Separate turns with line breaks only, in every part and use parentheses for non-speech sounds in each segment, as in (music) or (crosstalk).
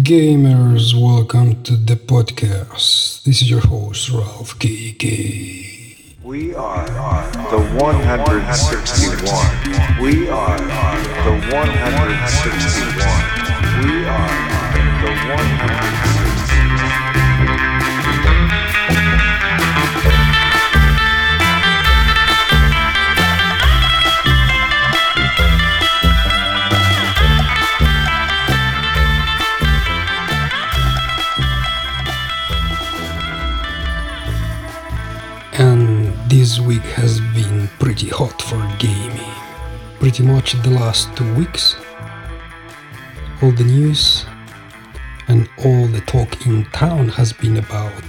Gamers, welcome to the podcast. This is your host, Ralph KK.
We are the 161. We are the 161. We are the 161.
This week has been pretty hot for gaming. Pretty much the last two weeks. All the news and all the talk in town has been about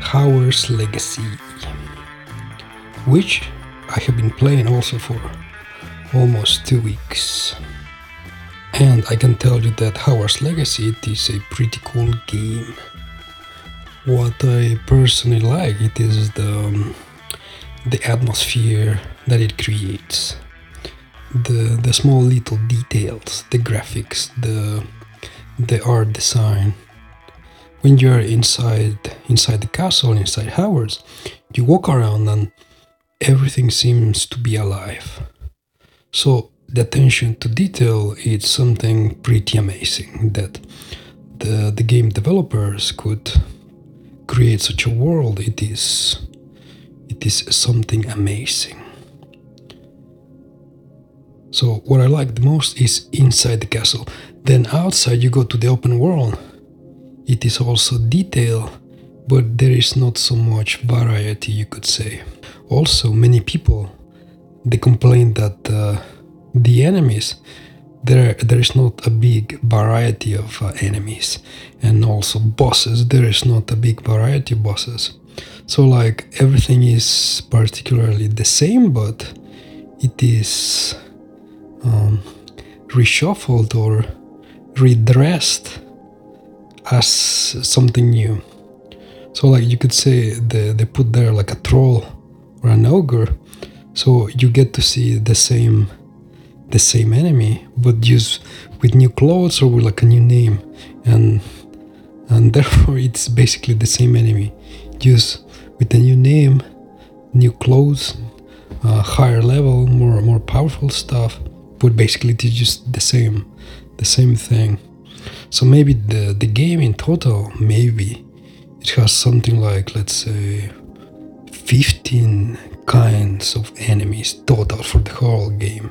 Hogwarts Legacy, which I have been playing also for almost two weeks. And I can tell you that Hogwarts Legacy it is a pretty cool game. What I personally like it is the um, the atmosphere that it creates, the the small little details, the graphics, the the art design. When you're inside inside the castle, inside Hogwarts, you walk around and everything seems to be alive. So the attention to detail is something pretty amazing that the the game developers could create such a world, it is it is something amazing. So what I like the most is inside the castle. Then outside you go to the open world. It is also detail, but there is not so much variety you could say. Also many people they complain that uh, the enemies there there is not a big variety of uh, enemies and also bosses there is not a big variety of bosses so like everything is particularly the same but it is um, reshuffled or redressed as something new. So like you could say they, they put there like a troll or an ogre. So you get to see the same the same enemy but just with new clothes or with like a new name. And and (laughs) therefore it's basically the same enemy. Just with a new name new clothes uh, higher level more more powerful stuff but basically it's just the same the same thing. So maybe the the game in total maybe it has something like let's say 15 kinds of enemies total for the whole game.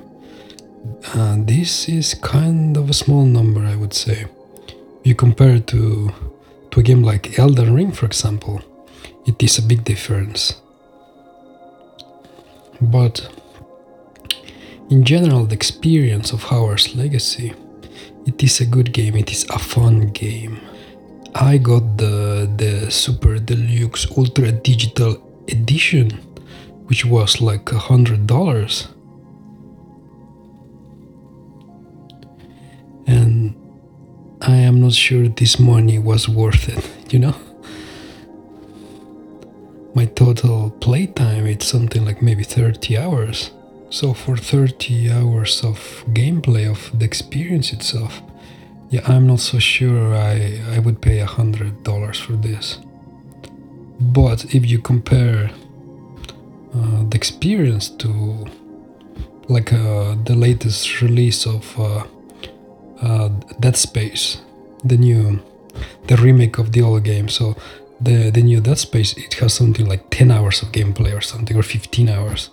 Uh, this is kind of a small number, I would say. You compare it to to a game like Elden Ring, for example, it is a big difference. But in general, the experience of Hogwarts Legacy, it is a good game. It is a fun game. I got the the Super Deluxe Ultra Digital Edition, which was like a hundred dollars and I am not sure this money was worth it, (laughs) you know? My total playtime it's something like maybe 30 hours. So for 30 hours of gameplay of the experience itself, yeah, I'm not so sure I, I would pay a hundred dollars for this. But if you compare uh, the experience to like uh, the latest release of uh, uh, Dead Space, the new, the remake of the old game. So the the new Dead Space it has something like 10 hours of gameplay or something or 15 hours.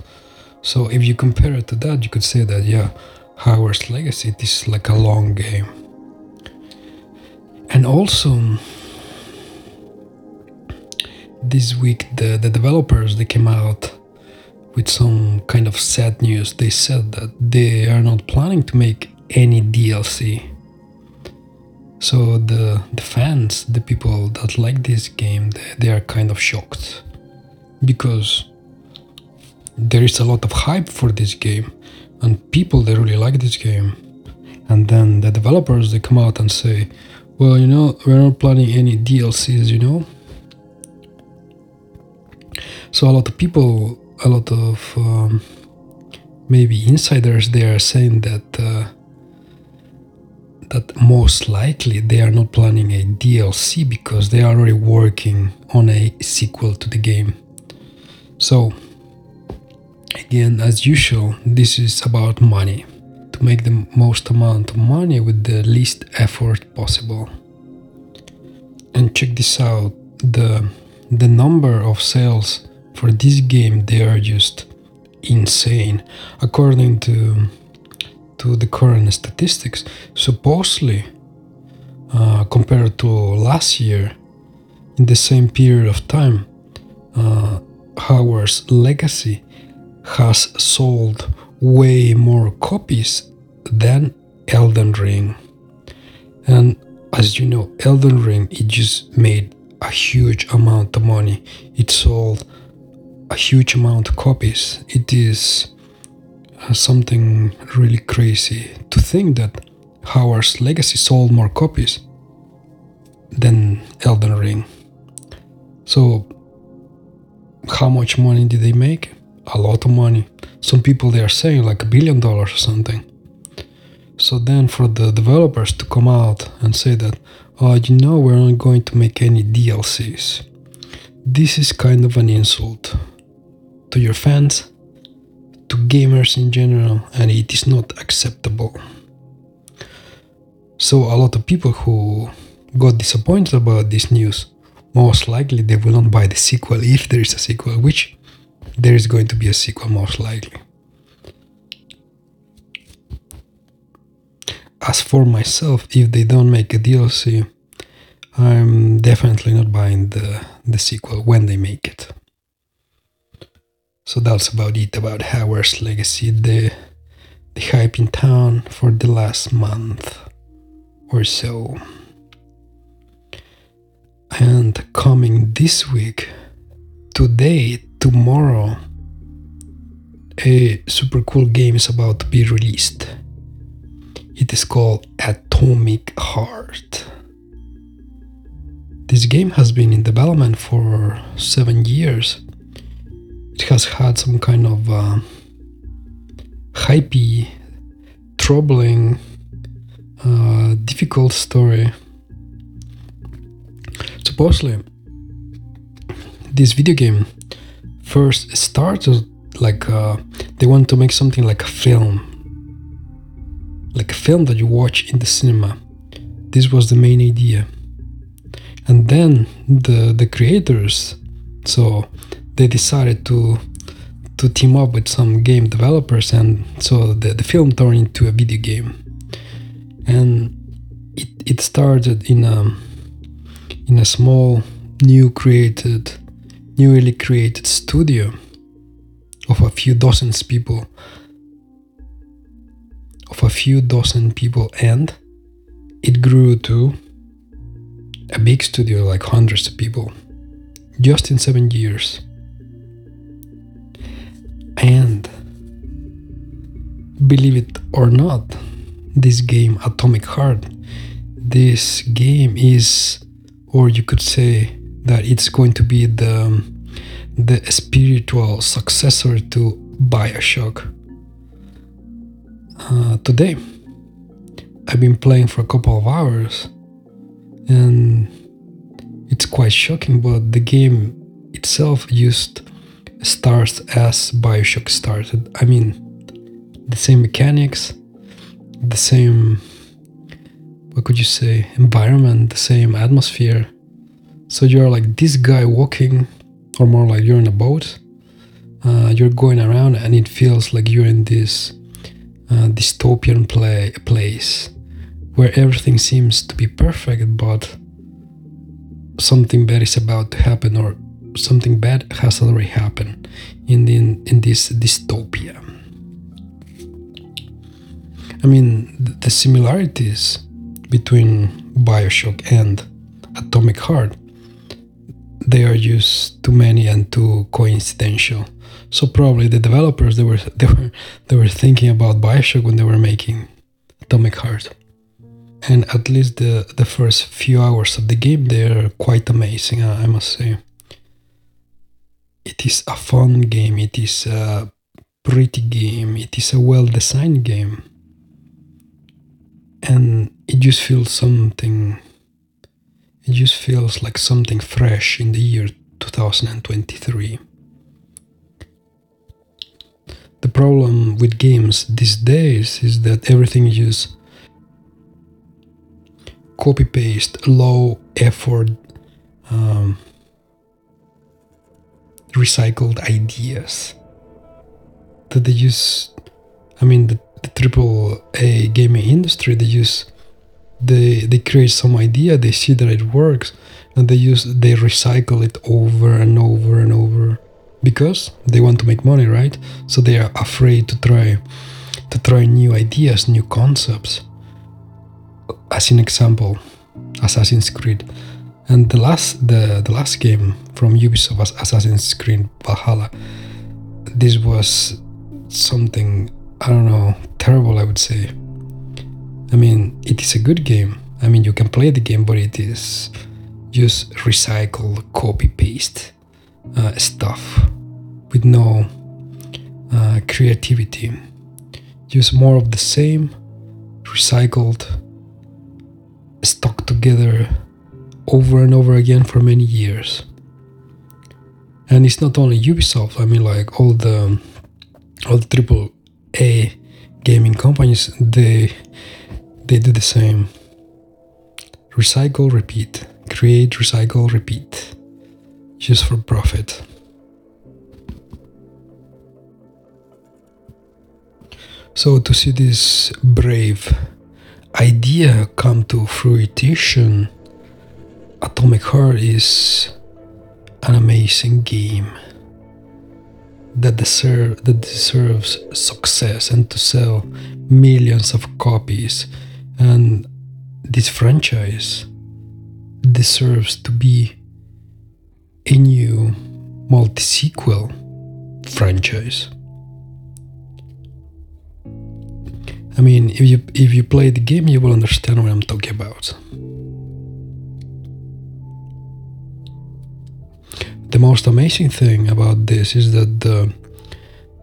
So if you compare it to that, you could say that yeah, Hogwarts Legacy it is like a long game. And also this week the, the developers they came out with some kind of sad news. They said that they are not planning to make any DLC. So the the fans, the people that like this game, they, they are kind of shocked because there is a lot of hype for this game and people they really like this game. And then the developers they come out and say, "Well, you know, we're not planning any DLCs, you know." So a lot of people, a lot of um, maybe insiders, they are saying that. Uh, that most likely they are not planning a DLC because they are already working on a sequel to the game. So, again, as usual, this is about money to make the most amount of money with the least effort possible. And check this out the the number of sales for this game they are just insane according to to the current statistics supposedly uh, compared to last year in the same period of time uh, Hogwarts Legacy has sold way more copies than Elden Ring and as you know Elden Ring it just made a huge amount of money it sold a huge amount of copies. It is something really crazy to think that Hogwarts Legacy sold more copies than Elden Ring. So, how much money did they make? A lot of money. Some people they are saying like a billion dollars or something. So then, for the developers to come out and say that, oh, you know, we're not going to make any DLCs, this is kind of an insult to your fans, to gamers in general, and it is not acceptable. So, a lot of people who got disappointed about this news, most likely they will not buy the sequel if there is a sequel, which there is going to be a sequel, most likely. As for myself, if they don't make a DLC, I'm definitely not buying the, the sequel when they make it. So that's about it about Hogwarts Legacy, the the hype in town for the last month or so. And coming this week, today, tomorrow, a super cool game is about to be released. It is called Atomic Heart. This game has been in development for seven years has had some kind of uh, hypey, troubling, uh, difficult story. Supposedly, this video game first started like uh, they want to make something like a film, like a film that you watch in the cinema. This was the main idea, and then the the creators, so they decided to to team up with some game developers and so the, the film turned into a video game. And it, it started in a in a small new created newly created studio of a few dozens people. Of a few dozen people and it grew to a big studio like hundreds of people just in seven years and believe it or not, this game, Atomic Heart, this game is, or you could say that it's going to be the the spiritual successor to Bioshock. Uh, today, I've been playing for a couple of hours, and it's quite shocking. But the game itself used starts as Bioshock started. I mean, the same mechanics, the same, what could you say, environment, the same atmosphere. So you're like this guy walking, or more like you're in a boat. Uh, you're going around, and it feels like you're in this uh, dystopian play place where everything seems to be perfect, but something bad is about to happen, or something bad has already happened in the, in this dystopia. I mean, the similarities between Bioshock and Atomic Heart they are just too many and too coincidental. So probably the developers they were (laughs) they were they were thinking about Bioshock when they were making Atomic Heart. And at least the the first few hours of the game they are quite amazing, I must say it is a fun game, it is a pretty game, it is a well designed game. And it just feels something. It just feels like something fresh in the year 2023. The problem with games these days is that everything is copy paste, low effort, um, recycled ideas that they use. I mean, the, the triple A gaming industry, they use, they they create some idea, they see that it works, and they use they recycle it over and over and over because they want to make money, right? So they are afraid to try to try new ideas, new concepts. As an example, Assassin's Creed. And the last the, the last game from Ubisoft was Assassin's Creed Valhalla. This was something I don't know, terrible I would say. I mean, it is a good game. I mean, you can play the game, but it is just recycle, copy paste uh, stuff with no uh, creativity. Just more of the same, recycled, stuck together over and over again for many years. And it's not only Ubisoft. I mean, like all the all the triple A gaming companies, they they do the same. Recycle, repeat. Create, recycle, repeat. Just for profit. So to see this brave idea come to fruition, Atomic Heart is an amazing game that deserve that deserves success and to sell millions of copies and this franchise deserves to be a new multi-sequel franchise. I mean, if you if you play the game, you will understand what I'm talking about. The most amazing thing about this is that the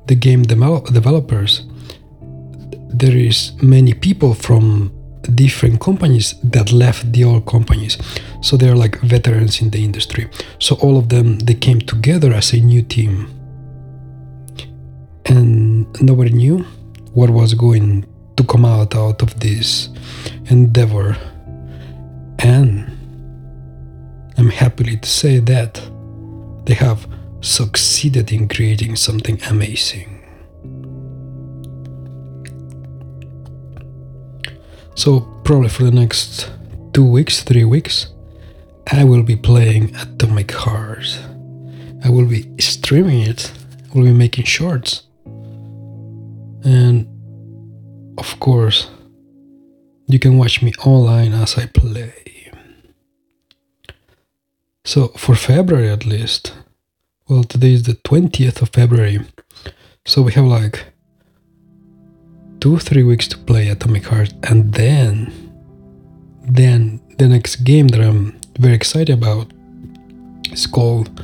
the game devel- developers there is many people from different companies that left the old companies. So they're like veterans in the industry. So all of them they came together as a new team. And nobody knew what was going to come out out of this endeavor. And i'm happy to say that they have succeeded in creating something amazing So, probably for the next two weeks, three weeks, I will be playing Atomic Heart. I will be streaming it, I will be making shorts. And of course, you can watch me online as I play. So, for February at least, well, today is the 20th of February, so we have like two three weeks to play Atomic Heart, and then then the next game that I'm very excited about is called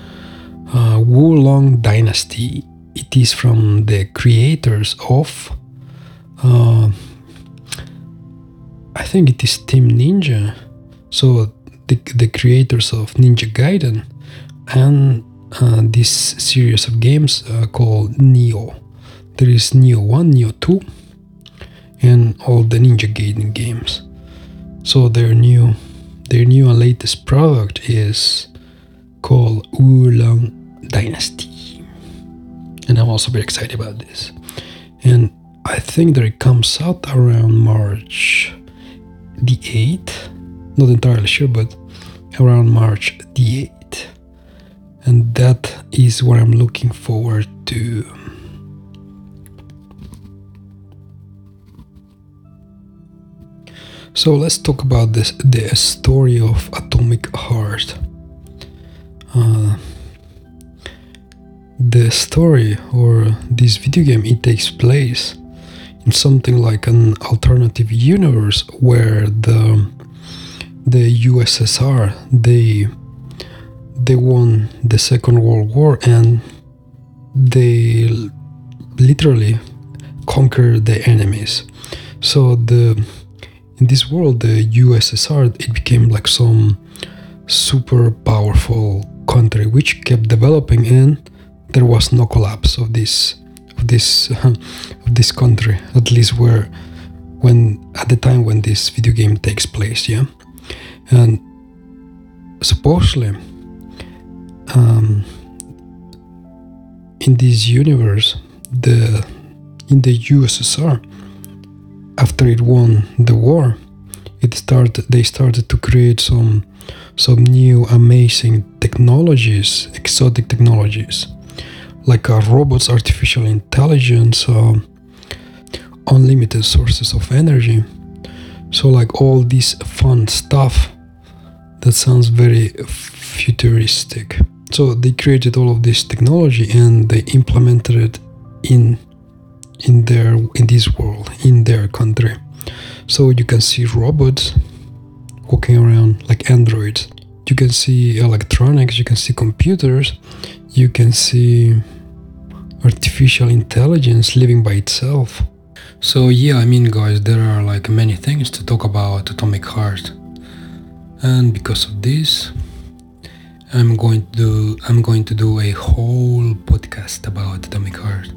uh, Wo Long Dynasty. It is from the creators of uh, I think it is Team Ninja. So the, the creators of Ninja Gaiden and uh, this series of games uh, called Nioh. There is Nioh 1, Nioh 2, and all the Ninja Gaiden games. So their new their new and latest product is called Wo Long Dynasty. And I'm also very excited about this. And I think that it comes out around March the 8th. Not entirely sure, but around March the 8th. And that is what I'm looking forward to. So let's talk about this the story of Atomic Heart. Uh, the story or this video game it takes place in something like an alternative universe where the the USSR they they won the Second World War and they literally conquer the enemies. So the in this world, the USSR it became like some super powerful country which kept developing, and there was no collapse of this of this (laughs) of this country. At least where when at the time when this video game takes place, yeah, and supposedly. Um, in this universe, the in the USSR, after it won the war, it started they started to create some some new amazing technologies, exotic technologies, like uh, robots, artificial intelligence, uh, unlimited sources of energy. So like all this fun stuff that sounds very futuristic. So they created all of this technology and they implemented it in in their in this world in their country. So you can see robots walking around like androids. You can see electronics, you can see computers, you can see artificial intelligence living by itself. So yeah, I mean guys, there are like many things to talk about Atomic Heart. And because of this, I'm going to do I'm going to do a whole podcast about Atomic Heart.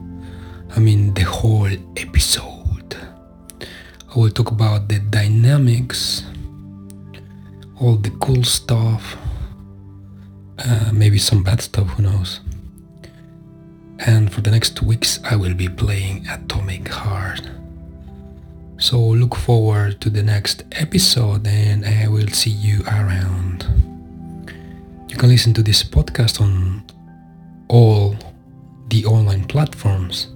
I mean the whole episode. I will talk about the dynamics, all the cool stuff, uh, maybe some bad stuff, who knows. And for the next weeks, I will be playing Atomic Heart. So look forward to the next episode and I will see you around. You can listen to this podcast on all the online platforms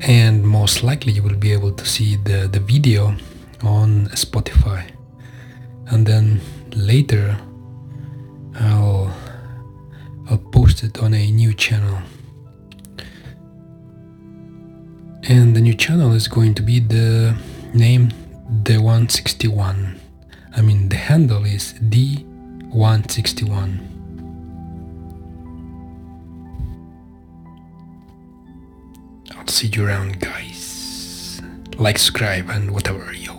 and most likely you will be able to see the, the video on Spotify and then later I'll I'll post it on a new channel and the new channel is going to be the name the 161 I mean the handle is d 161 I'll see you around, guys. Like, subscribe, and whatever, yo.